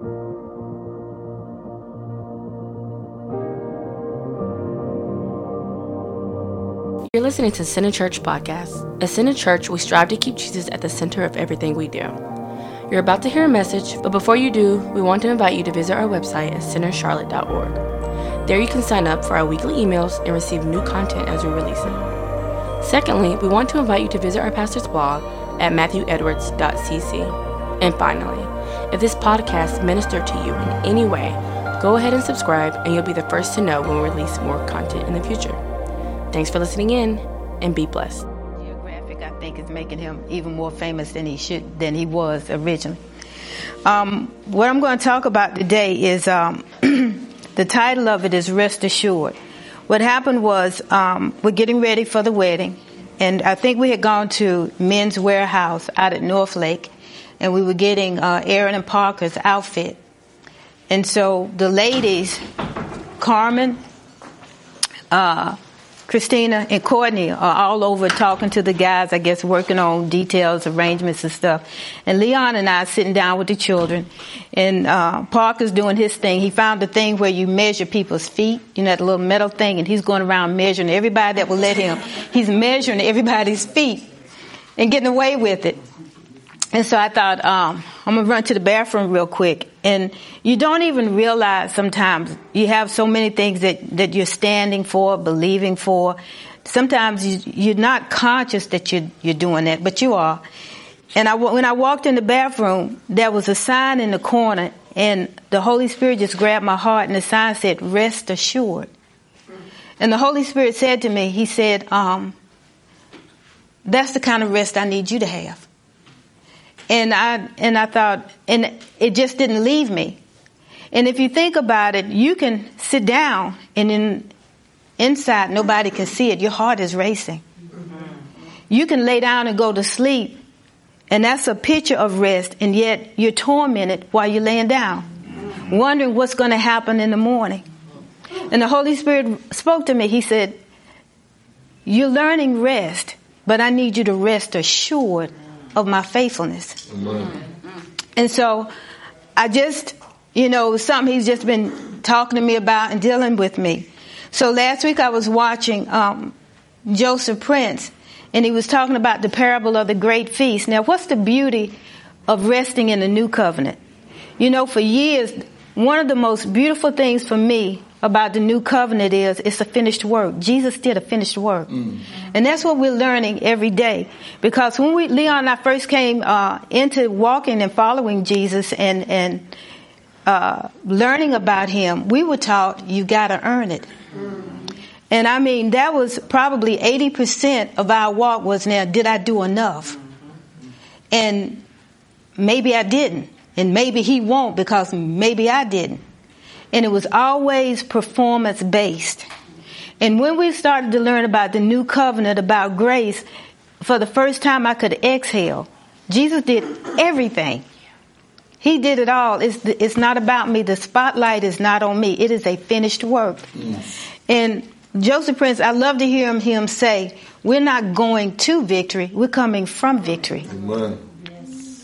You're listening to Center Church Podcast. At Center Church, we strive to keep Jesus at the center of everything we do. You're about to hear a message, but before you do, we want to invite you to visit our website at centercharlotte.org. There you can sign up for our weekly emails and receive new content as we release it. Secondly, we want to invite you to visit our pastor's blog at matthewedwards.cc. And finally, if this podcast ministered to you in any way, go ahead and subscribe, and you'll be the first to know when we release more content in the future. Thanks for listening in and be blessed. Geographic, I think, is making him even more famous than he should than he was originally. Um, what I'm going to talk about today is um, the title of it is Rest Assured. What happened was um, we're getting ready for the wedding, and I think we had gone to Men's Wearhouse out at North Lake, and we were getting uh, Aaron and Parker's outfit. And so the ladies, Carmen, uh, Christina and Courtney are all over talking to the guys, I guess, working on details, arrangements, and stuff. And Leon and I are sitting down with the children, and uh, Parker's doing his thing. He found the thing where you measure people's feet, you know, that little metal thing, and he's going around measuring everybody that will let him. He's measuring everybody's feet and getting away with it. And so I thought, um, I'm gonna run to the bathroom real quick. And you don't even realize sometimes you have so many things that, that you're standing for, believing for. Sometimes you, are not conscious that you're, you're doing that, but you are. And I, when I walked in the bathroom, there was a sign in the corner and the Holy Spirit just grabbed my heart and the sign said, rest assured. And the Holy Spirit said to me, He said, um, that's the kind of rest I need you to have. And I, and I thought, and it just didn't leave me. And if you think about it, you can sit down and in, inside nobody can see it. Your heart is racing. You can lay down and go to sleep and that's a picture of rest and yet you're tormented while you're laying down, wondering what's going to happen in the morning. And the Holy Spirit spoke to me. He said, you're learning rest, but I need you to rest assured of my faithfulness. Amen. And so I just, you know, something he's just been talking to me about and dealing with me. So last week I was watching um, Joseph Prince, and he was talking about the parable of the great feast. Now, what's the beauty of resting in the new covenant? You know, for years, one of the most beautiful things for me about the new covenant is it's a finished work. Jesus did a finished work. Mm. And that's what we're learning every day. Because when we, Leon and I first came, uh, into walking and following Jesus and, and, uh, learning about him, we were taught you gotta earn it. Mm. And I mean, that was probably 80% of our walk was now, did I do enough? And maybe I didn't. And maybe he won't because maybe I didn't and it was always performance based. And when we started to learn about the new covenant, about grace, for the first time I could exhale. Jesus did everything. He did it all. It's, it's not about me. The spotlight is not on me. It is a finished work. Yes. And Joseph Prince, I love to hear him, him say, we're not going to victory. We're coming from victory. Amen.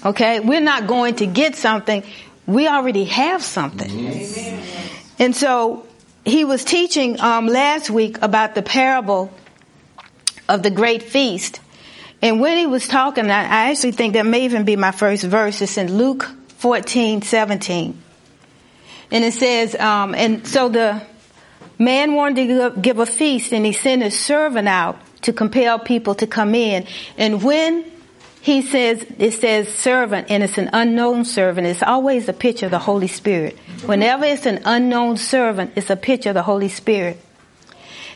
Okay? We're not going to get something we already have something. Mm-hmm. And so he was teaching um, last week about the parable of the great feast. And when he was talking, I, I actually think that may even be my first verse. It's in Luke 14, 17. And it says, um, and so the man wanted to give a feast and he sent his servant out to compel people to come in. And when he says, it says servant and it's an unknown servant. It's always a picture of the Holy Spirit. Whenever it's an unknown servant, it's a picture of the Holy Spirit.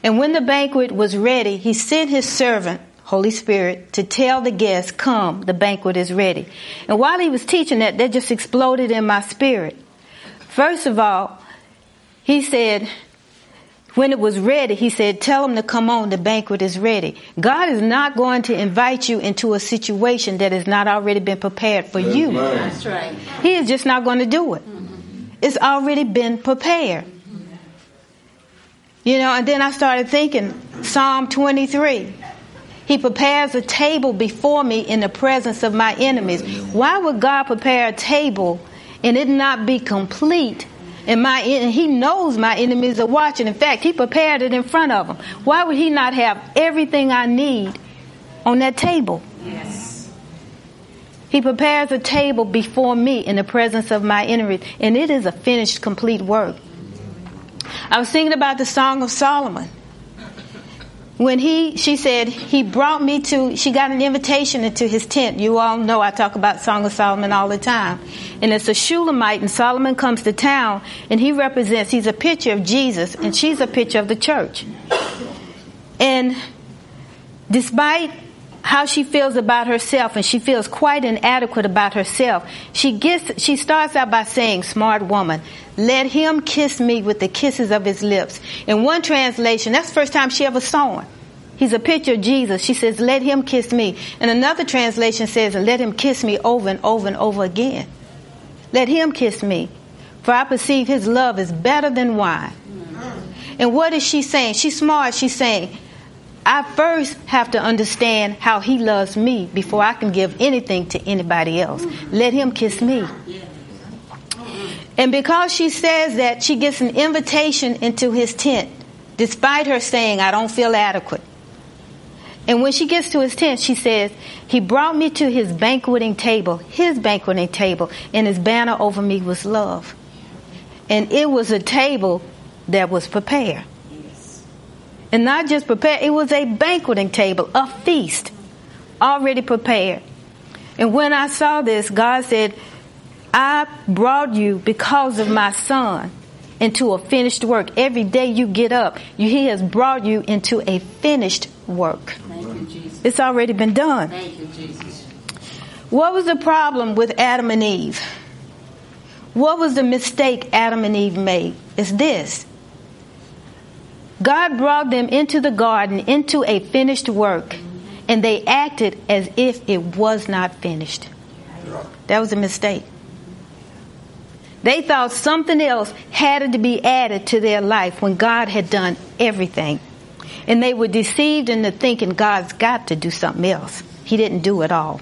And when the banquet was ready, he sent his servant, Holy Spirit, to tell the guests, come, the banquet is ready. And while he was teaching that, that just exploded in my spirit. First of all, he said, when it was ready, he said, tell them to come on, the banquet is ready. God is not going to invite you into a situation that has not already been prepared for That's you. Right. That's right. He is just not going to do it. Mm-hmm. It's already been prepared. You know, and then I started thinking, Psalm 23. He prepares a table before me in the presence of my enemies. Why would God prepare a table and it not be complete. And my and he knows my enemies are watching. In fact, he prepared it in front of them. Why would he not have everything I need on that table? Yes. He prepares a table before me in the presence of my enemies, and it is a finished, complete work. I was thinking about the Song of Solomon when he she said he brought me to she got an invitation into his tent. You all know i talk about song of solomon all the time. And it's a shulamite and solomon comes to town and he represents he's a picture of jesus and she's a picture of the church. And despite how she feels about herself and she feels quite inadequate about herself. She gets she starts out by saying smart woman let him kiss me with the kisses of his lips. In one translation that's the first time she ever saw him. He's a picture of jesus. She says let him kiss me. And another translation says let him kiss me over and over and over again. Let him kiss me for i perceive his love is better than wine. And what is she saying? She's smart. She's saying I first have to understand how he loves me before I can give anything to anybody else. Let him kiss me. And because she says that, she gets an invitation into his tent, despite her saying, I don't feel adequate. And when she gets to his tent, she says, He brought me to his banqueting table, his banqueting table, and his banner over me was love. And it was a table that was prepared. And not just prepared, it was a banqueting table, a feast already prepared. And when I saw this, God said, I brought you because of my son into a finished work. Every day you get up, he has brought you into a finished work. You, it's already been done. You, what was the problem with Adam and Eve? What was the mistake Adam and Eve made? It's this. God brought them into the garden, into a finished work, and they acted as if it was not finished. That was a mistake. They thought something else had to be added to their life when God had done everything. And they were deceived into thinking God's got to do something else. He didn't do it all.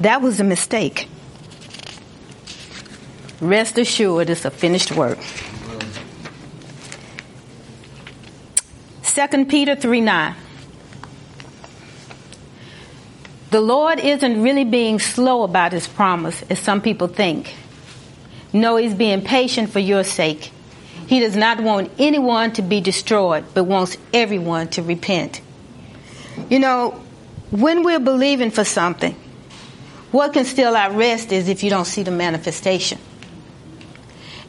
That was a mistake. Rest assured, it's a finished work. 2 Peter 3 9. The Lord isn't really being slow about his promise, as some people think. No, he's being patient for your sake. He does not want anyone to be destroyed, but wants everyone to repent. You know, when we're believing for something, what can still our rest is if you don't see the manifestation.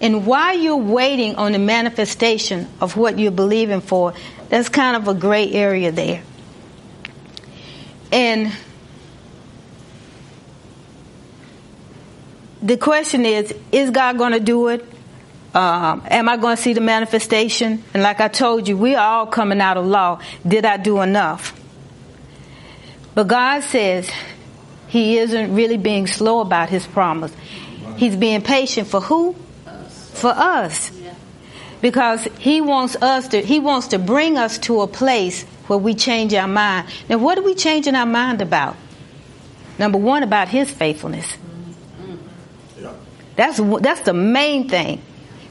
And while you're waiting on the manifestation of what you're believing for, that's kind of a gray area there. And the question is is God going to do it? Um, am I going to see the manifestation? And like I told you, we are all coming out of law. Did I do enough? But God says He isn't really being slow about His promise. He's being patient for who? For us because he wants us to he wants to bring us to a place where we change our mind. Now what are we changing our mind about? Number 1 about his faithfulness. That's that's the main thing.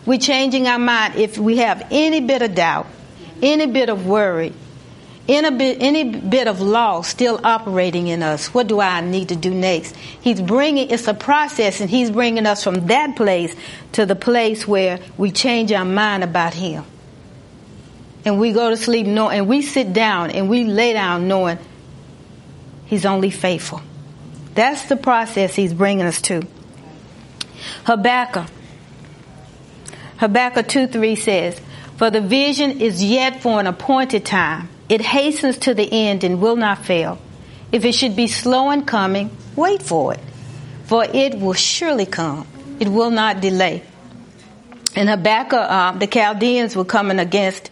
We're changing our mind if we have any bit of doubt, any bit of worry, any bit, any bit of law still operating in us, what do I need to do next? He's bringing, it's a process, and He's bringing us from that place to the place where we change our mind about Him. And we go to sleep knowing, and we sit down and we lay down knowing He's only faithful. That's the process He's bringing us to. Habakkuk. Habakkuk 2 3 says, For the vision is yet for an appointed time it hastens to the end and will not fail. If it should be slow in coming, wait for it, for it will surely come. It will not delay. And Habakkuk, uh, the Chaldeans were coming against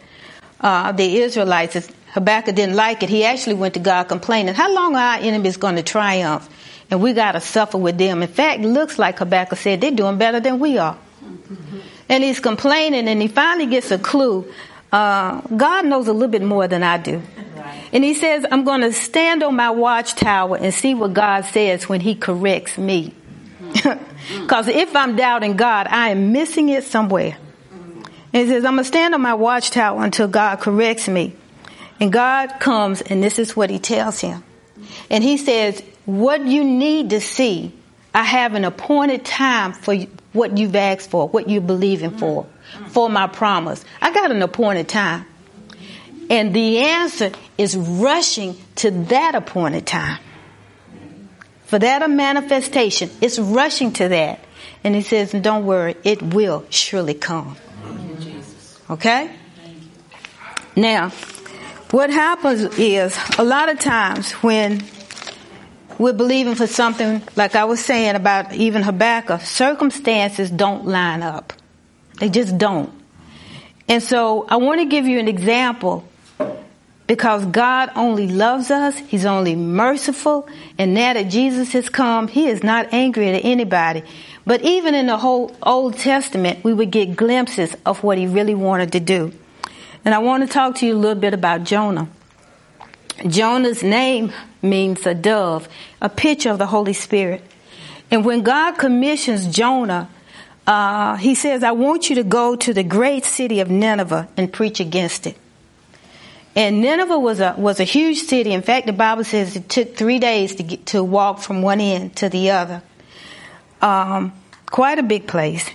uh, the Israelites. Habakkuk didn't like it. He actually went to God complaining, How long are our enemies going to triumph? And we got to suffer with them. In fact, it looks like Habakkuk said they're doing better than we are. And he's complaining, and he finally gets a clue uh, God knows a little bit more than I do. And he says, I'm going to stand on my watchtower and see what God says when he corrects me. Mm-hmm. Because if I'm doubting God, I am missing it somewhere. Mm-hmm. And he says, I'm going to stand on my watchtower until God corrects me. And God comes, and this is what he tells him. And he says, What you need to see, I have an appointed time for what you've asked for, what you're believing mm. for, Mm. for my promise. I got an appointed time. And the answer is rushing to that appointed time. For that a manifestation, it's rushing to that. And he says, Don't worry, it will surely come. Okay? Now, what happens is a lot of times when we're believing for something, like I was saying about even Habakkuk, circumstances don't line up. They just don't. And so I want to give you an example because God only loves us, He's only merciful, and now that Jesus has come, He is not angry at anybody. But even in the whole Old Testament, we would get glimpses of what He really wanted to do. And I want to talk to you a little bit about Jonah. Jonah's name means a dove, a picture of the Holy Spirit. And when God commissions Jonah, uh, he says, I want you to go to the great city of Nineveh and preach against it. And Nineveh was a was a huge city. In fact, the Bible says it took three days to get to walk from one end to the other. Um, quite a big place.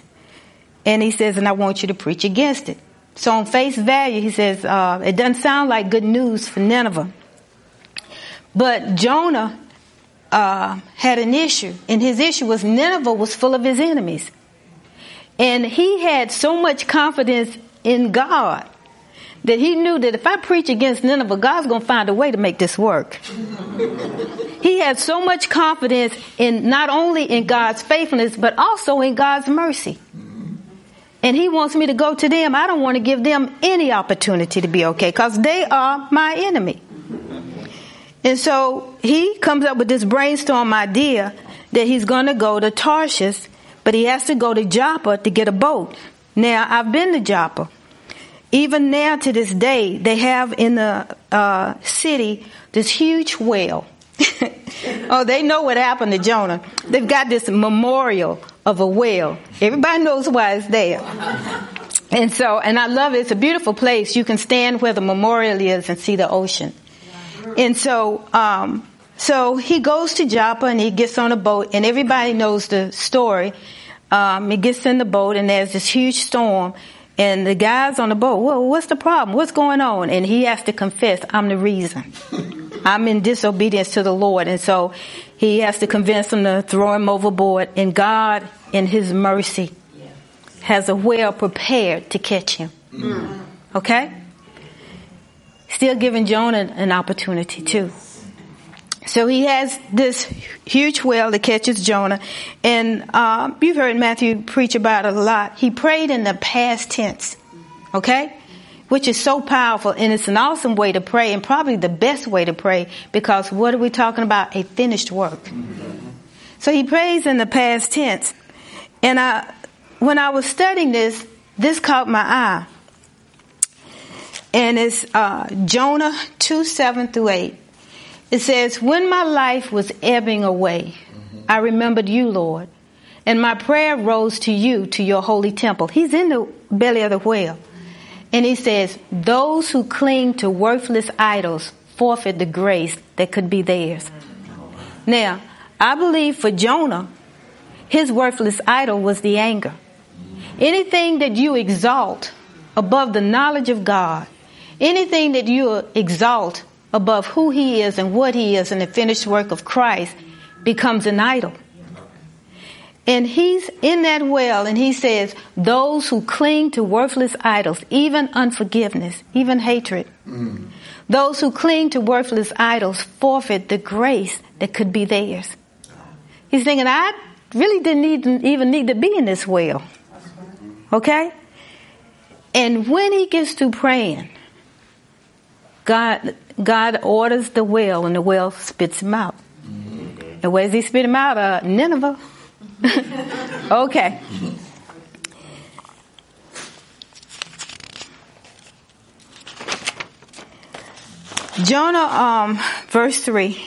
And he says, and I want you to preach against it. So on face value, he says, uh, it doesn't sound like good news for Nineveh. But Jonah uh, had an issue, and his issue was Nineveh was full of his enemies. And he had so much confidence in God that he knew that if I preach against Nineveh, God's going to find a way to make this work. he had so much confidence in not only in God's faithfulness, but also in God's mercy. And he wants me to go to them. I don't want to give them any opportunity to be okay because they are my enemy. And so he comes up with this brainstorm idea that he's going to go to Tarshish, but he has to go to Joppa to get a boat. Now, I've been to Joppa even now to this day, they have in the uh, city this huge whale. oh, they know what happened to Jonah. They've got this memorial of a whale. Everybody knows why it's there. And so, and I love it. It's a beautiful place. You can stand where the memorial is and see the ocean. And so, um, so he goes to Joppa and he gets on a boat, and everybody knows the story. Um, he gets in the boat, and there's this huge storm, and the guys on the boat, well, what's the problem? What's going on? And he has to confess, I'm the reason. I'm in disobedience to the Lord. And so he has to convince them to throw him overboard. And God, in his mercy, has a whale prepared to catch him. Okay? Still giving Jonah an opportunity too. So he has this huge whale that catches Jonah. And uh, you've heard Matthew preach about it a lot. He prayed in the past tense, okay? Which is so powerful. And it's an awesome way to pray and probably the best way to pray because what are we talking about? A finished work. So he prays in the past tense. And I, when I was studying this, this caught my eye. And it's uh, Jonah 2 7 through 8. It says, When my life was ebbing away, mm-hmm. I remembered you, Lord, and my prayer rose to you, to your holy temple. He's in the belly of the whale. And he says, Those who cling to worthless idols forfeit the grace that could be theirs. Now, I believe for Jonah, his worthless idol was the anger. Anything that you exalt above the knowledge of God, anything that you exalt above who he is and what he is in the finished work of Christ becomes an idol. And he's in that well and he says, those who cling to worthless idols, even unforgiveness, even hatred, mm. those who cling to worthless idols forfeit the grace that could be theirs. He's thinking, I really didn't need, even need to be in this well. Okay? And when he gets to praying, God, God orders the whale and the whale spits him out. And where does he spit him out? Uh, Nineveh. okay. Jonah, um, verse 3.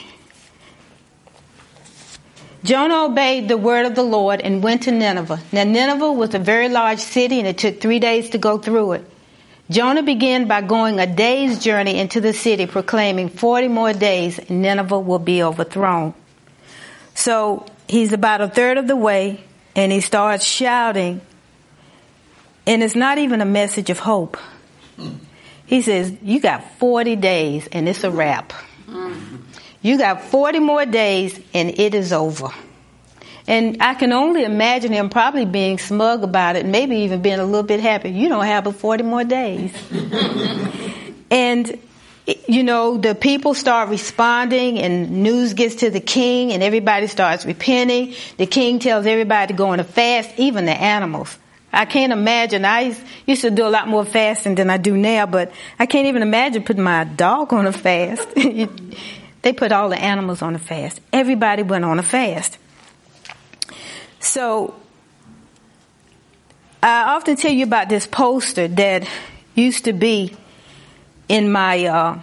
Jonah obeyed the word of the Lord and went to Nineveh. Now, Nineveh was a very large city and it took three days to go through it. Jonah began by going a day's journey into the city, proclaiming 40 more days Nineveh will be overthrown. So he's about a third of the way and he starts shouting. And it's not even a message of hope. He says, You got 40 days and it's a wrap. You got 40 more days and it is over. And I can only imagine him probably being smug about it, maybe even being a little bit happy. You don't have but 40 more days. and, you know, the people start responding and news gets to the king and everybody starts repenting. The king tells everybody to go on a fast, even the animals. I can't imagine. I used to do a lot more fasting than I do now, but I can't even imagine putting my dog on a fast. they put all the animals on a fast. Everybody went on a fast. So I often tell you about this poster that used to be in my uh,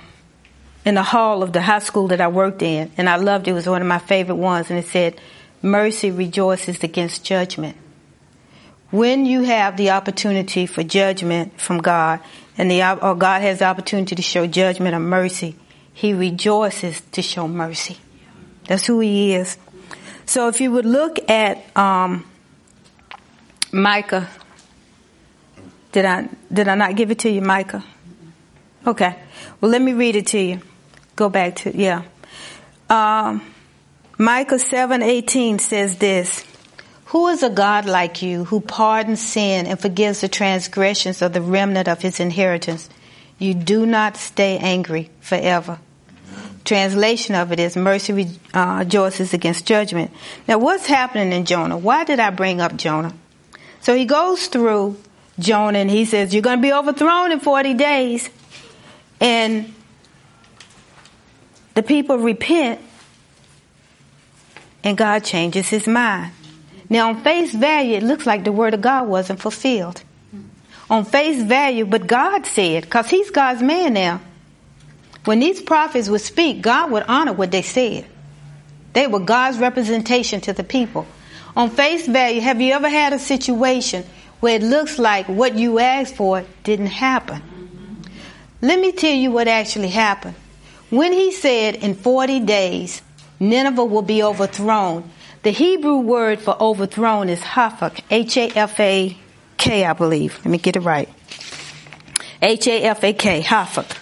in the hall of the high school that I worked in, and I loved it. It was one of my favorite ones, and it said, "Mercy rejoices against judgment." When you have the opportunity for judgment from God, and the or God has the opportunity to show judgment or mercy, He rejoices to show mercy. That's who He is. So if you would look at um, Micah, did I did I not give it to you, Micah? Okay. Well, let me read it to you. Go back to yeah. Um, Micah seven eighteen says this. Who is a God like you who pardons sin and forgives the transgressions of the remnant of his inheritance? You do not stay angry forever translation of it is mercy rejoices against judgment. Now, what's happening in Jonah? Why did I bring up Jonah? So he goes through Jonah and he says, You're going to be overthrown in 40 days. And the people repent, and God changes his mind. Now, on face value, it looks like the word of God wasn't fulfilled. On face value, but God said, because he's God's man now. When these prophets would speak, God would honor what they said. They were God's representation to the people. On face value, have you ever had a situation where it looks like what you asked for didn't happen? Let me tell you what actually happened. When he said in 40 days, Nineveh will be overthrown, the Hebrew word for overthrown is hafak, H-A-F-A-K, I believe. Let me get it right. H-A-F-A-K, hafak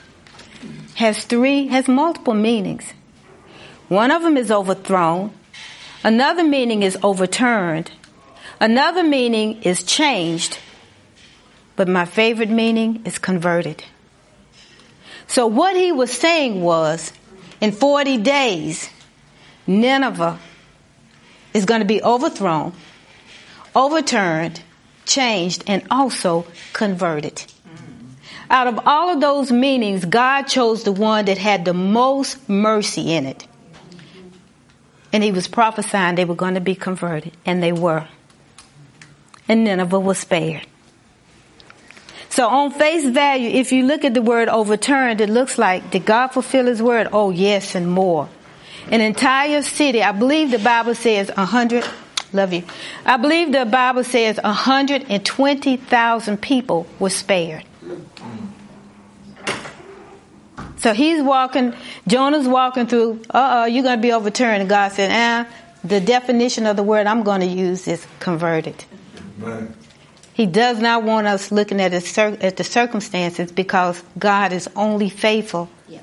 has three, has multiple meanings. One of them is overthrown. Another meaning is overturned. Another meaning is changed. But my favorite meaning is converted. So what he was saying was, in 40 days, Nineveh is going to be overthrown, overturned, changed, and also converted. Out of all of those meanings, God chose the one that had the most mercy in it. And he was prophesying they were going to be converted, and they were. And Nineveh was spared. So on face value, if you look at the word overturned, it looks like, did God fulfill his word? Oh yes, and more. An entire city, I believe the Bible says a hundred, love you. I believe the Bible says 120,000 people were spared. So he's walking, Jonah's walking through, uh oh, you're going to be overturned. And God said, ah, the definition of the word I'm going to use is converted. Right. He does not want us looking at, at the circumstances because God is only faithful yeah.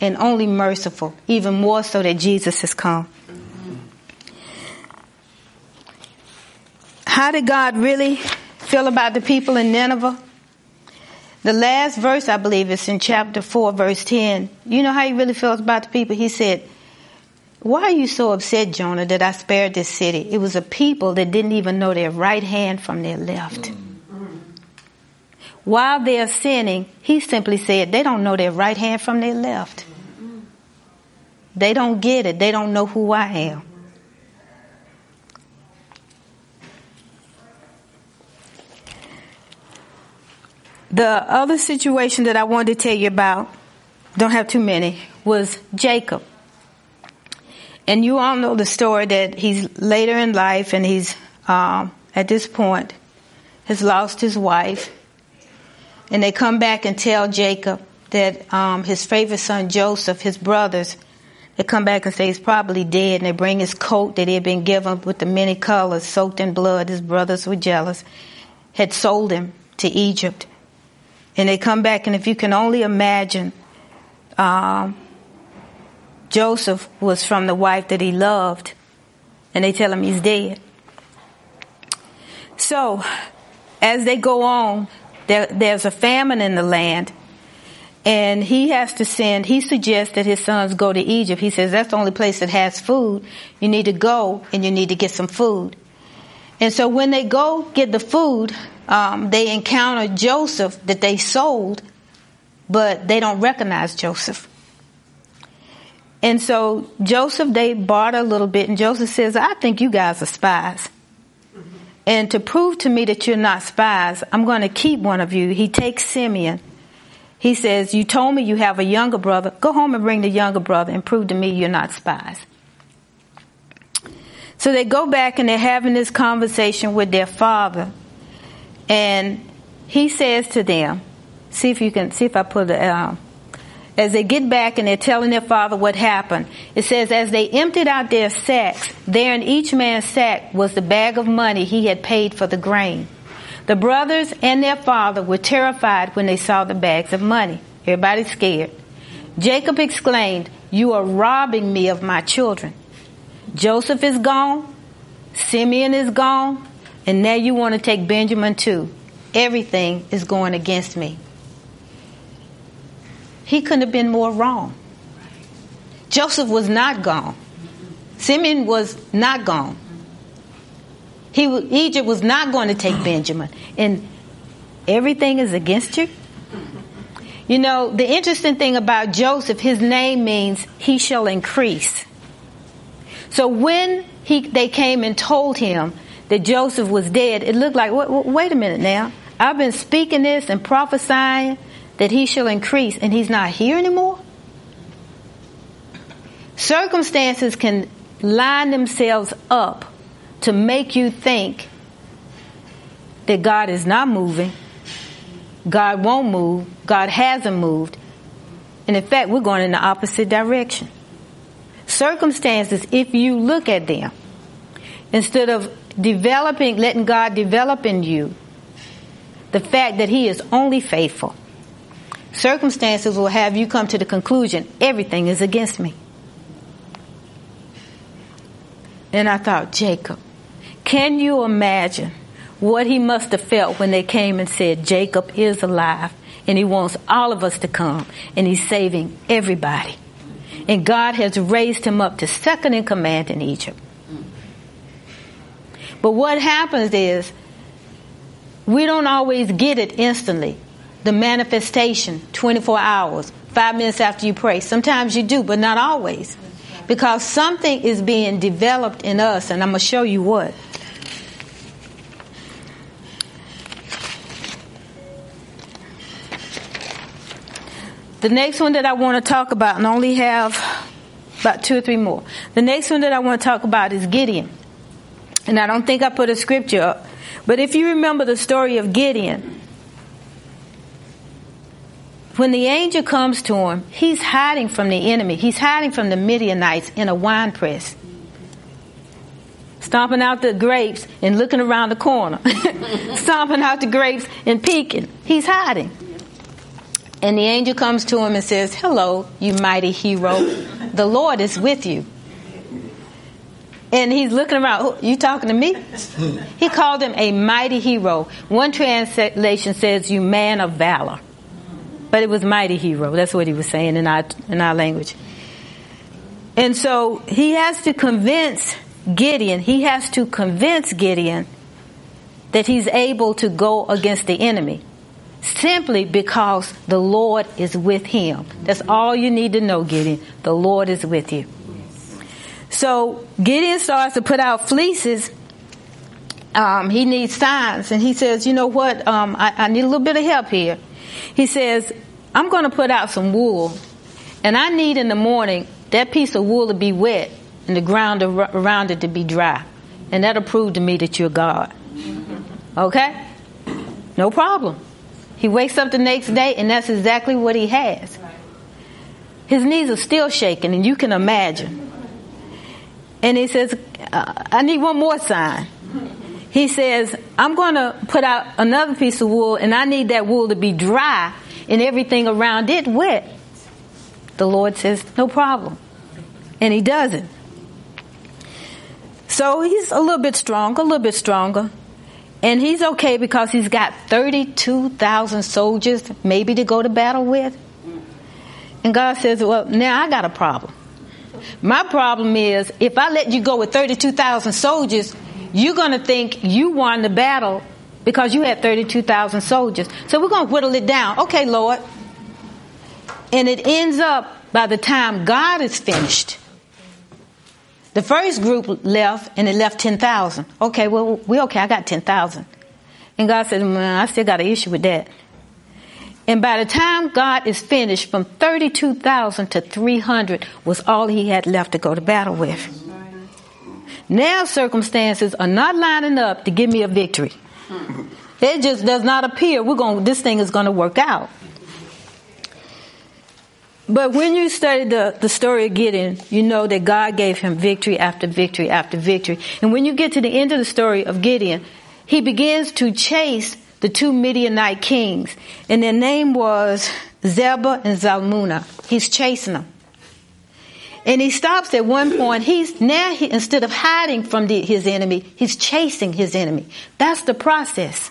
and only merciful, even more so that Jesus has come. How did God really feel about the people in Nineveh? The last verse, I believe, is in chapter 4, verse 10. You know how he really feels about the people? He said, Why are you so upset, Jonah, that I spared this city? It was a people that didn't even know their right hand from their left. While they're sinning, he simply said, They don't know their right hand from their left. They don't get it. They don't know who I am. The other situation that I wanted to tell you about, don't have too many, was Jacob. And you all know the story that he's later in life and he's, um, at this point, has lost his wife. And they come back and tell Jacob that um, his favorite son Joseph, his brothers, they come back and say he's probably dead. And they bring his coat that he had been given with the many colors soaked in blood. His brothers were jealous, had sold him to Egypt. And they come back, and if you can only imagine, um, Joseph was from the wife that he loved, and they tell him he's dead. So, as they go on, there, there's a famine in the land, and he has to send, he suggests that his sons go to Egypt. He says that's the only place that has food. You need to go and you need to get some food. And so when they go get the food, um, they encounter Joseph that they sold, but they don't recognize Joseph. And so Joseph, they barter a little bit, and Joseph says, I think you guys are spies. And to prove to me that you're not spies, I'm going to keep one of you. He takes Simeon. He says, You told me you have a younger brother. Go home and bring the younger brother and prove to me you're not spies. So they go back and they're having this conversation with their father. And he says to them, See if you can, see if I put it, uh, as they get back and they're telling their father what happened, it says, as they emptied out their sacks, there in each man's sack was the bag of money he had paid for the grain. The brothers and their father were terrified when they saw the bags of money. Everybody's scared. Jacob exclaimed, You are robbing me of my children. Joseph is gone, Simeon is gone, and now you want to take Benjamin too. Everything is going against me. He couldn't have been more wrong. Joseph was not gone. Simeon was not gone. He, Egypt was not going to take Benjamin. And everything is against you? You know, the interesting thing about Joseph, his name means he shall increase. So when he, they came and told him that Joseph was dead, it looked like, wait, wait a minute now. I've been speaking this and prophesying that he shall increase and he's not here anymore? Circumstances can line themselves up to make you think that God is not moving, God won't move, God hasn't moved, and in fact, we're going in the opposite direction. Circumstances, if you look at them, instead of developing, letting God develop in you the fact that He is only faithful, circumstances will have you come to the conclusion everything is against me. And I thought, Jacob, can you imagine what he must have felt when they came and said, Jacob is alive and he wants all of us to come and he's saving everybody. And God has raised him up to second in command in Egypt. But what happens is we don't always get it instantly the manifestation 24 hours, five minutes after you pray. Sometimes you do, but not always. Because something is being developed in us, and I'm going to show you what. The next one that I want to talk about, and only have about two or three more. The next one that I want to talk about is Gideon. And I don't think I put a scripture up. But if you remember the story of Gideon, when the angel comes to him, he's hiding from the enemy. He's hiding from the Midianites in a wine press. Stomping out the grapes and looking around the corner. Stomping out the grapes and peeking. He's hiding. And the angel comes to him and says, Hello, you mighty hero. The Lord is with you. And he's looking around. You talking to me? He called him a mighty hero. One translation says, You man of valor. But it was mighty hero. That's what he was saying in our, in our language. And so he has to convince Gideon, he has to convince Gideon that he's able to go against the enemy simply because the Lord is with him. That's all you need to know, Gideon. The Lord is with you. So Gideon starts to put out fleeces. Um, he needs signs, and he says, "You know what? Um, I, I need a little bit of help here." He says, I'm going to put out some wool, and I need in the morning that piece of wool to be wet and the ground around it to be dry. And that'll prove to me that you're God. Okay? No problem. He wakes up the next day, and that's exactly what he has. His knees are still shaking, and you can imagine. And he says, uh, I need one more sign. He says, I'm going to put out another piece of wool, and I need that wool to be dry and everything around it wet. The Lord says, No problem. And he doesn't. So he's a little bit stronger, a little bit stronger. And he's okay because he's got 32,000 soldiers maybe to go to battle with. And God says, Well, now I got a problem. My problem is if I let you go with 32,000 soldiers, you're going to think you won the battle because you had 32,000 soldiers. So we're going to whittle it down. Okay, Lord. And it ends up by the time God is finished. The first group left and it left 10,000. Okay, well, we okay. I got 10,000. And God said, well, I still got an issue with that. And by the time God is finished, from 32,000 to 300 was all he had left to go to battle with. Now circumstances are not lining up to give me a victory. It just does not appear we're going this thing is going to work out. But when you study the, the story of Gideon, you know that God gave him victory after victory after victory. And when you get to the end of the story of Gideon, he begins to chase the two Midianite kings. And their name was Zebah and Zalmunna. He's chasing them. And he stops at one point. He's now, he, instead of hiding from the, his enemy, he's chasing his enemy. That's the process.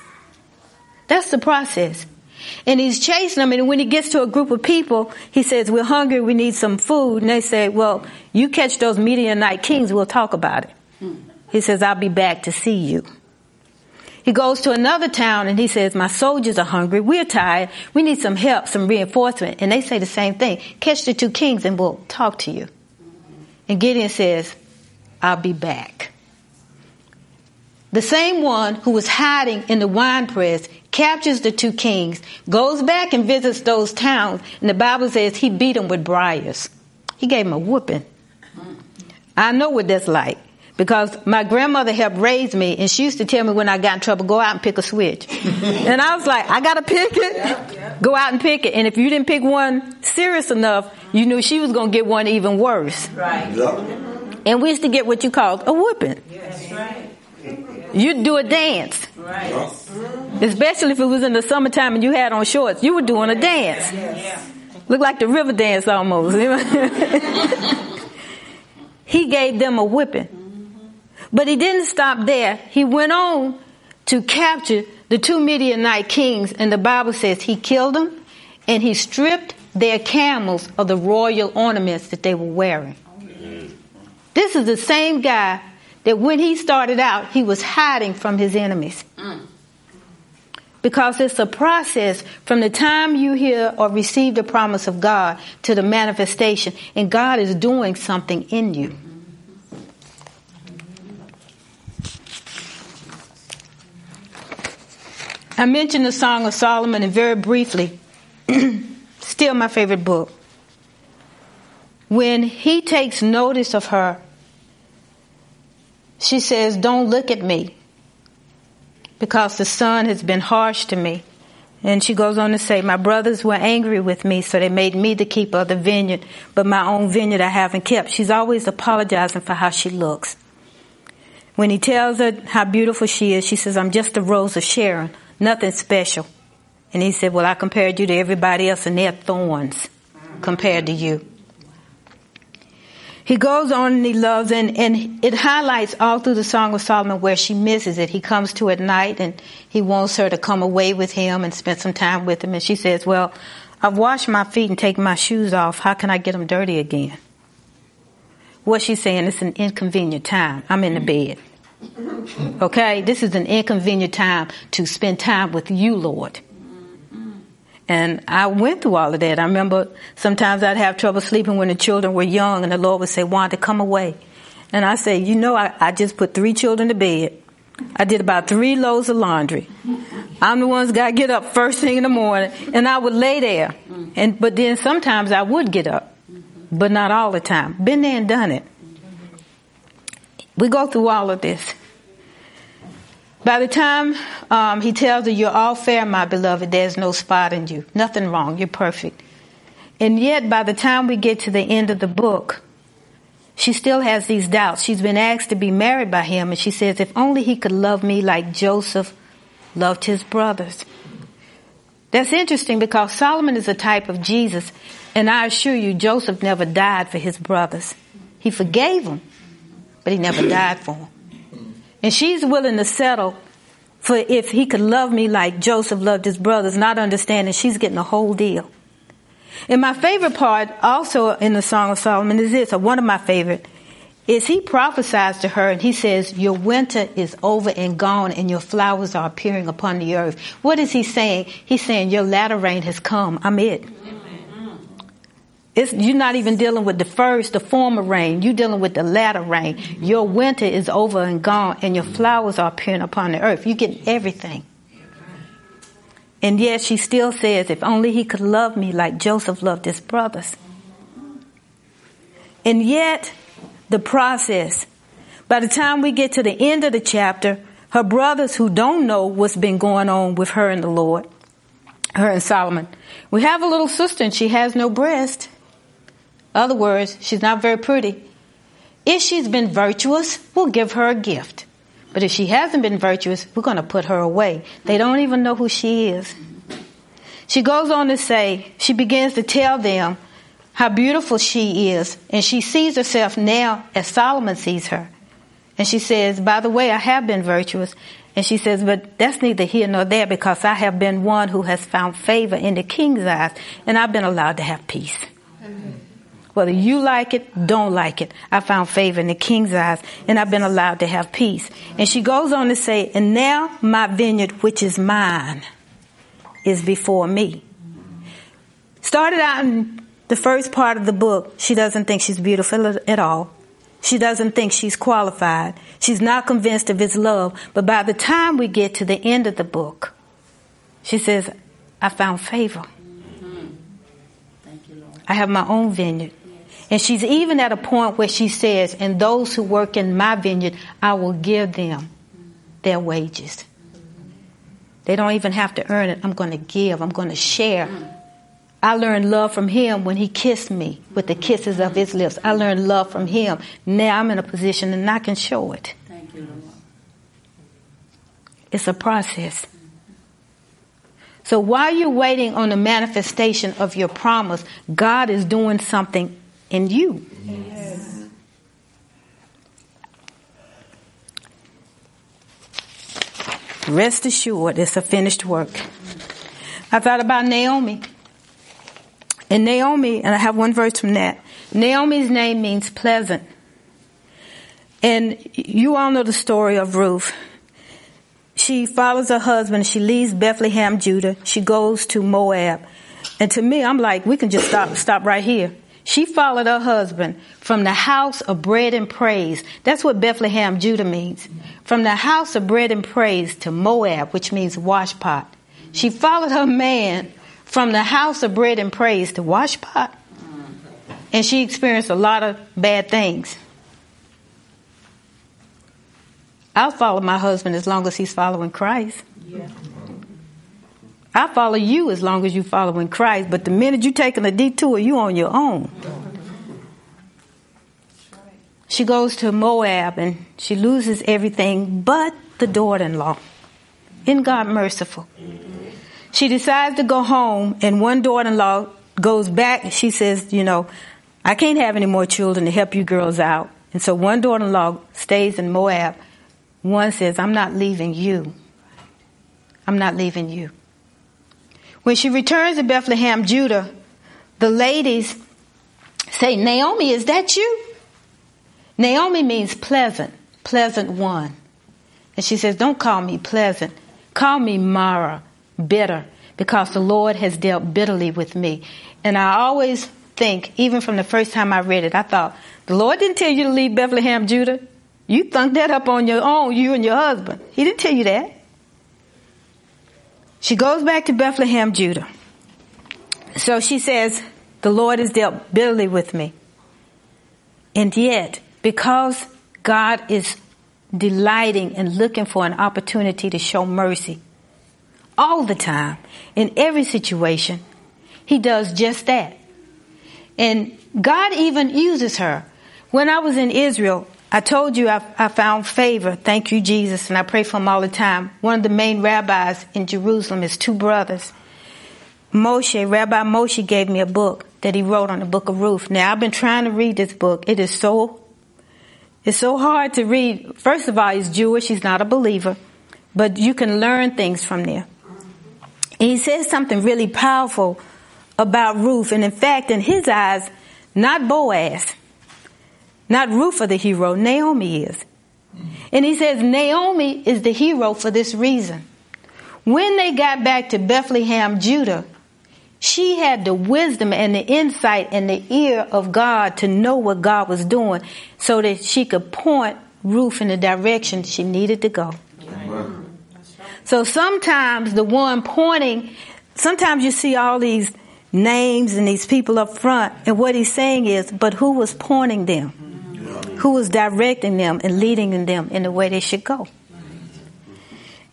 That's the process. And he's chasing them. And when he gets to a group of people, he says, We're hungry. We need some food. And they say, Well, you catch those Midianite kings. We'll talk about it. Hmm. He says, I'll be back to see you. He goes to another town and he says, My soldiers are hungry. We're tired. We need some help, some reinforcement. And they say the same thing. Catch the two kings and we'll talk to you. And Gideon says, I'll be back. The same one who was hiding in the wine press captures the two kings, goes back and visits those towns, and the Bible says he beat them with briars. He gave them a whooping. I know what that's like because my grandmother helped raise me and she used to tell me when I got in trouble, go out and pick a switch. and I was like, I gotta pick it. Go out and pick it. And if you didn't pick one serious enough, you knew she was gonna get one even worse. Right. And we used to get what you called a whooping. Yes. Right. You'd do a dance. Right. Especially if it was in the summertime and you had on shorts. You were doing a dance. Yes. Looked like the river dance almost. he gave them a whipping. But he didn't stop there. He went on to capture the two Midianite kings, and the Bible says he killed them and he stripped their camels of the royal ornaments that they were wearing. Mm. This is the same guy that when he started out, he was hiding from his enemies. Mm. Because it's a process from the time you hear or receive the promise of God to the manifestation, and God is doing something in you. I mentioned the Song of Solomon and very briefly, still my favorite book. When he takes notice of her, she says, Don't look at me because the sun has been harsh to me. And she goes on to say, My brothers were angry with me, so they made me the keeper of the vineyard, but my own vineyard I haven't kept. She's always apologizing for how she looks. When he tells her how beautiful she is, she says, I'm just a rose of Sharon nothing special. And he said, Well, I compared you to everybody else, and they're thorns compared to you. He goes on and he loves, and, and it highlights all through the Song of Solomon where she misses it. He comes to at night and he wants her to come away with him and spend some time with him. And she says, Well, I've washed my feet and taken my shoes off. How can I get them dirty again? What she's saying, it's an inconvenient time. I'm in the bed. Okay? This is an inconvenient time to spend time with you, Lord. And I went through all of that. I remember sometimes I'd have trouble sleeping when the children were young, and the Lord would say, Wanda, come away. And I say, You know, I, I just put three children to bed. I did about three loads of laundry. I'm the ones got to get up first thing in the morning, and I would lay there. And but then sometimes I would get up, but not all the time. Been there and done it. We go through all of this. By the time um, he tells her, You're all fair, my beloved, there's no spot in you. Nothing wrong. You're perfect. And yet, by the time we get to the end of the book, she still has these doubts. She's been asked to be married by him, and she says, If only he could love me like Joseph loved his brothers. That's interesting because Solomon is a type of Jesus, and I assure you, Joseph never died for his brothers. He forgave them, but he never died for them. And she's willing to settle for if he could love me like Joseph loved his brothers, not understanding she's getting the whole deal. And my favorite part also in the Song of Solomon is this, or one of my favorite, is he prophesies to her and he says, Your winter is over and gone and your flowers are appearing upon the earth. What is he saying? He's saying, Your latter rain has come. I'm it. It's, you're not even dealing with the first, the former rain. You're dealing with the latter rain. Your winter is over and gone, and your flowers are appearing upon the earth. You get everything. And yet she still says, if only he could love me like Joseph loved his brothers. And yet, the process, by the time we get to the end of the chapter, her brothers who don't know what's been going on with her and the Lord, her and Solomon, we have a little sister and she has no breast. Other words, she's not very pretty. If she's been virtuous, we'll give her a gift. But if she hasn't been virtuous, we're going to put her away. They don't even know who she is. She goes on to say, she begins to tell them how beautiful she is, and she sees herself now as Solomon sees her. And she says, By the way, I have been virtuous. And she says, But that's neither here nor there because I have been one who has found favor in the king's eyes, and I've been allowed to have peace. Whether you like it, don't like it. I found favor in the king's eyes and I've been allowed to have peace. And she goes on to say, and now my vineyard, which is mine, is before me. Started out in the first part of the book, she doesn't think she's beautiful at all. She doesn't think she's qualified. She's not convinced of his love. But by the time we get to the end of the book, she says, I found favor. I have my own vineyard. And she's even at a point where she says, and those who work in my vineyard, I will give them their wages. They don't even have to earn it. I'm going to give. I'm going to share. I learned love from him when he kissed me with the kisses of his lips. I learned love from him. Now I'm in a position and I can show it. Thank you, Lord. It's a process. So while you're waiting on the manifestation of your promise, God is doing something in you. Yes. Rest assured, it's a finished work. I thought about Naomi. And Naomi, and I have one verse from that. Naomi's name means pleasant. And you all know the story of Ruth. She follows her husband. She leaves Bethlehem, Judah. She goes to Moab. And to me, I'm like, we can just stop, stop right here. She followed her husband from the house of bread and praise. That's what Bethlehem, Judah means. From the house of bread and praise to Moab, which means washpot. She followed her man from the house of bread and praise to washpot. And she experienced a lot of bad things. I'll follow my husband as long as he's following Christ. Yeah. I follow you as long as you following Christ, but the minute you taking a detour, you on your own. She goes to Moab and she loses everything but the daughter-in-law. In God merciful. She decides to go home and one daughter-in-law goes back. She says, you know, I can't have any more children to help you girls out. And so one daughter-in-law stays in Moab. One says, I'm not leaving you. I'm not leaving you. When she returns to Bethlehem, Judah, the ladies say, Naomi, is that you? Naomi means pleasant, pleasant one. And she says, Don't call me pleasant. Call me Mara, bitter, because the Lord has dealt bitterly with me. And I always think, even from the first time I read it, I thought, the Lord didn't tell you to leave Bethlehem, Judah. You thunk that up on your own, you and your husband. He didn't tell you that. She goes back to Bethlehem, Judah. So she says, the Lord has dealt bitterly with me. And yet, because God is delighting and looking for an opportunity to show mercy. All the time, in every situation, He does just that. And God even uses her. When I was in Israel, I told you I, I, found favor. Thank you, Jesus. And I pray for them all the time. One of the main rabbis in Jerusalem is two brothers. Moshe, Rabbi Moshe gave me a book that he wrote on the book of Ruth. Now I've been trying to read this book. It is so, it's so hard to read. First of all, he's Jewish. He's not a believer, but you can learn things from there. And he says something really powerful about Ruth. And in fact, in his eyes, not Boaz, not Ruth are the hero, Naomi is. And he says Naomi is the hero for this reason. When they got back to Bethlehem, Judah, she had the wisdom and the insight and the ear of God to know what God was doing so that she could point Ruth in the direction she needed to go. So sometimes the one pointing, sometimes you see all these names and these people up front, and what he's saying is, but who was pointing them? Who was directing them and leading them in the way they should go.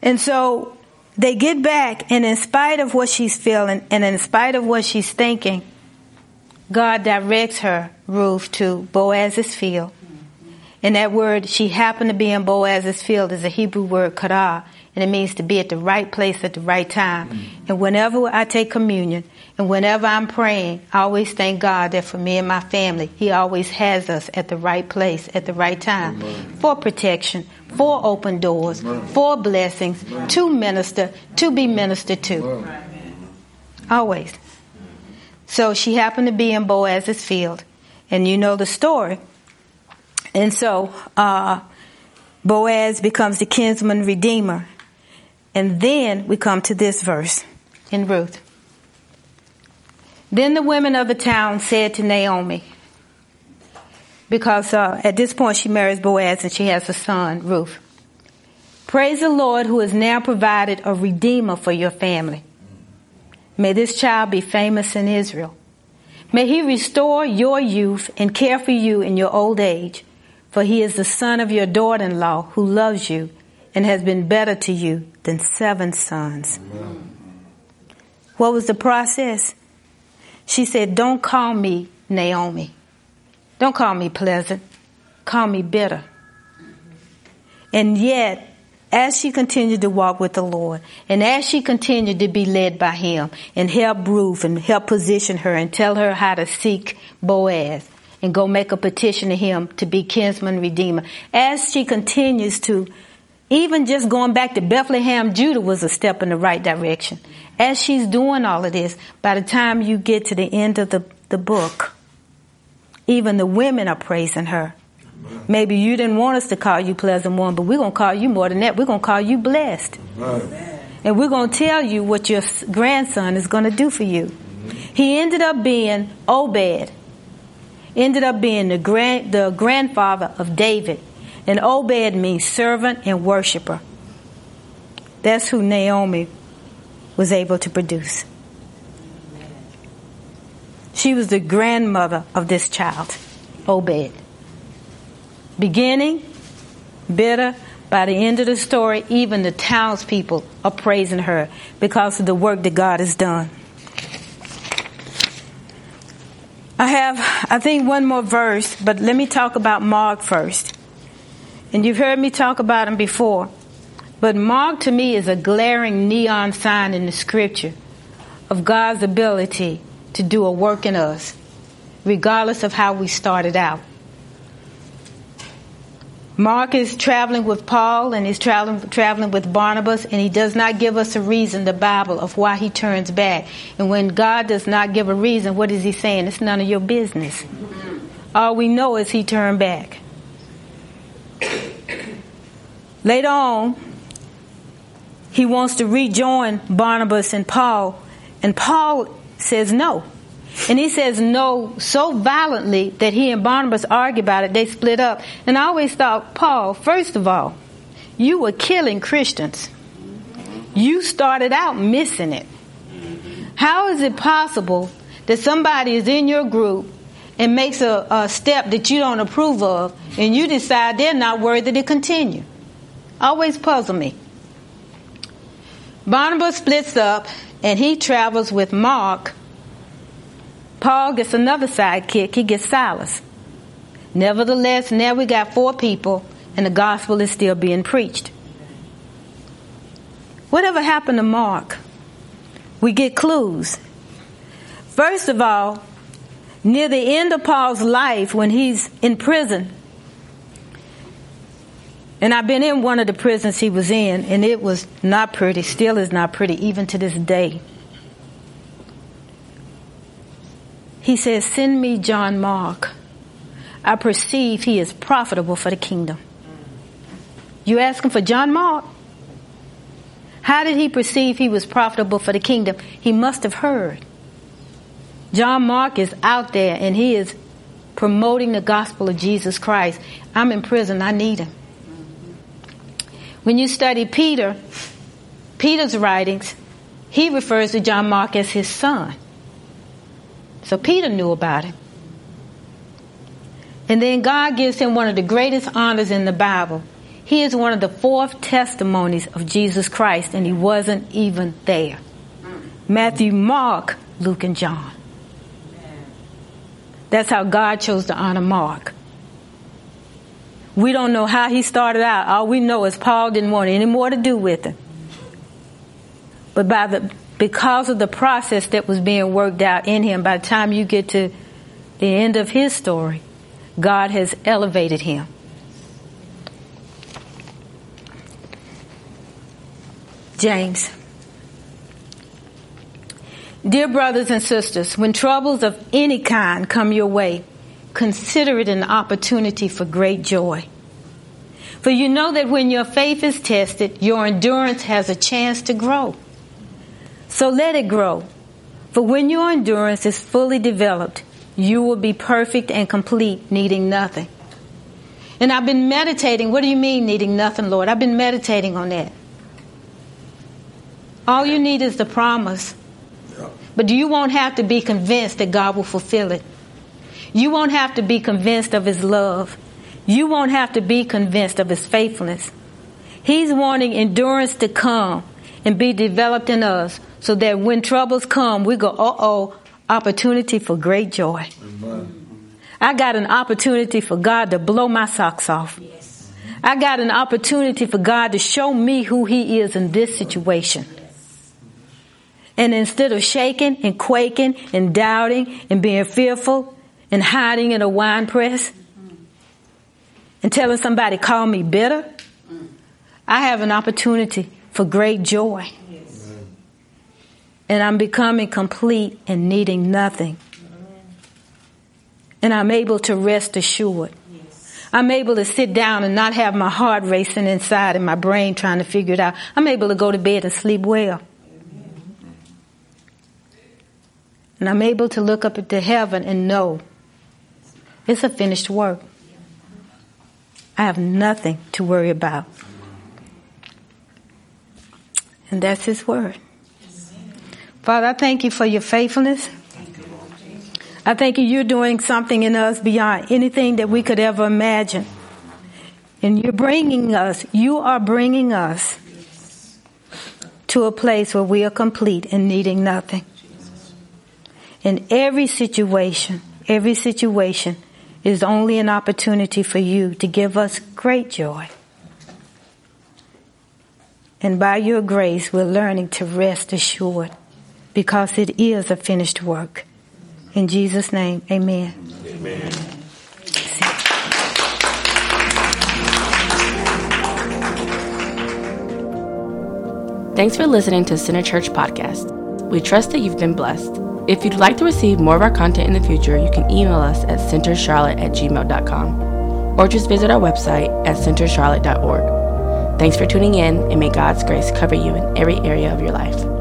And so they get back, and in spite of what she's feeling and in spite of what she's thinking, God directs her, Ruth, to Boaz's field. And that word, she happened to be in Boaz's field, is a Hebrew word, karah, and it means to be at the right place at the right time. Mm. And whenever I take communion, and whenever I'm praying, I always thank God that for me and my family, He always has us at the right place at the right time Amen. for protection, for open doors, Amen. for blessings, Amen. to minister, to be ministered to. Always. So she happened to be in Boaz's field, and you know the story. And so uh, Boaz becomes the kinsman redeemer. And then we come to this verse in Ruth. Then the women of the town said to Naomi, because uh, at this point she marries Boaz and she has a son, Ruth. Praise the Lord who has now provided a redeemer for your family. May this child be famous in Israel. May he restore your youth and care for you in your old age, for he is the son of your daughter-in-law who loves you and has been better to you than seven sons. Amen. What was the process? She said, Don't call me Naomi. Don't call me pleasant. Call me bitter. And yet, as she continued to walk with the Lord, and as she continued to be led by Him, and help Ruth and help position her and tell her how to seek Boaz and go make a petition to Him to be kinsman redeemer, as she continues to even just going back to Bethlehem, Judah was a step in the right direction. As she's doing all of this, by the time you get to the end of the, the book, even the women are praising her. Maybe you didn't want us to call you pleasant one, but we're going to call you more than that. We're going to call you blessed. And we're going to tell you what your grandson is going to do for you. He ended up being Obed. Ended up being the grand, the grandfather of David. And Obed means servant and worshiper. That's who Naomi was able to produce. She was the grandmother of this child, Obed. Beginning, bitter, by the end of the story, even the townspeople are praising her because of the work that God has done. I have, I think, one more verse, but let me talk about Mark first. And you've heard me talk about him before. But Mark to me is a glaring neon sign in the scripture of God's ability to do a work in us, regardless of how we started out. Mark is traveling with Paul and he's traveling, traveling with Barnabas, and he does not give us a reason, the Bible, of why he turns back. And when God does not give a reason, what is he saying? It's none of your business. All we know is he turned back. Later on, he wants to rejoin Barnabas and Paul, and Paul says no. And he says no so violently that he and Barnabas argue about it. They split up. And I always thought, Paul, first of all, you were killing Christians. You started out missing it. How is it possible that somebody is in your group and makes a, a step that you don't approve of, and you decide they're not worthy to continue. Always puzzle me. Barnabas splits up and he travels with Mark. Paul gets another sidekick. He gets Silas. Nevertheless, now we got four people and the gospel is still being preached. Whatever happened to Mark? We get clues. First of all, near the end of Paul's life, when he's in prison, and I've been in one of the prisons he was in, and it was not pretty, still is not pretty, even to this day. He says, Send me John Mark. I perceive he is profitable for the kingdom. You asking for John Mark? How did he perceive he was profitable for the kingdom? He must have heard. John Mark is out there and he is promoting the gospel of Jesus Christ. I'm in prison. I need him. When you study Peter, Peter's writings, he refers to John Mark as his son. So Peter knew about him. And then God gives him one of the greatest honors in the Bible. He is one of the fourth testimonies of Jesus Christ, and he wasn't even there. Matthew, Mark, Luke, and John. That's how God chose to honor Mark. We don't know how he started out. All we know is Paul didn't want any more to do with him. But by the because of the process that was being worked out in him, by the time you get to the end of his story, God has elevated him. James. Dear brothers and sisters, when troubles of any kind come your way, consider it an opportunity for great joy. For you know that when your faith is tested, your endurance has a chance to grow. So let it grow. For when your endurance is fully developed, you will be perfect and complete, needing nothing. And I've been meditating. What do you mean, needing nothing, Lord? I've been meditating on that. All you need is the promise. But you won't have to be convinced that God will fulfill it. You won't have to be convinced of His love. You won't have to be convinced of His faithfulness. He's wanting endurance to come and be developed in us so that when troubles come, we go, uh oh, opportunity for great joy. Amen. I got an opportunity for God to blow my socks off. Yes. I got an opportunity for God to show me who He is in this situation. And instead of shaking and quaking and doubting and being fearful and hiding in a wine press and telling somebody, call me bitter, I have an opportunity for great joy and I'm becoming complete and needing nothing. And I'm able to rest assured. I'm able to sit down and not have my heart racing inside and my brain trying to figure it out. I'm able to go to bed and sleep well. And I'm able to look up into heaven and know it's a finished work. I have nothing to worry about. And that's His word. Father, I thank you for your faithfulness. I thank you you're doing something in us beyond anything that we could ever imagine. And you're bringing us, you are bringing us to a place where we are complete and needing nothing. In every situation, every situation is only an opportunity for you to give us great joy. And by your grace, we're learning to rest assured because it is a finished work. In Jesus' name, amen. Amen. Thanks for listening to Center Church Podcast. We trust that you've been blessed. If you'd like to receive more of our content in the future, you can email us at centercharlotte at gmail.com or just visit our website at centercharlotte.org. Thanks for tuning in, and may God's grace cover you in every area of your life.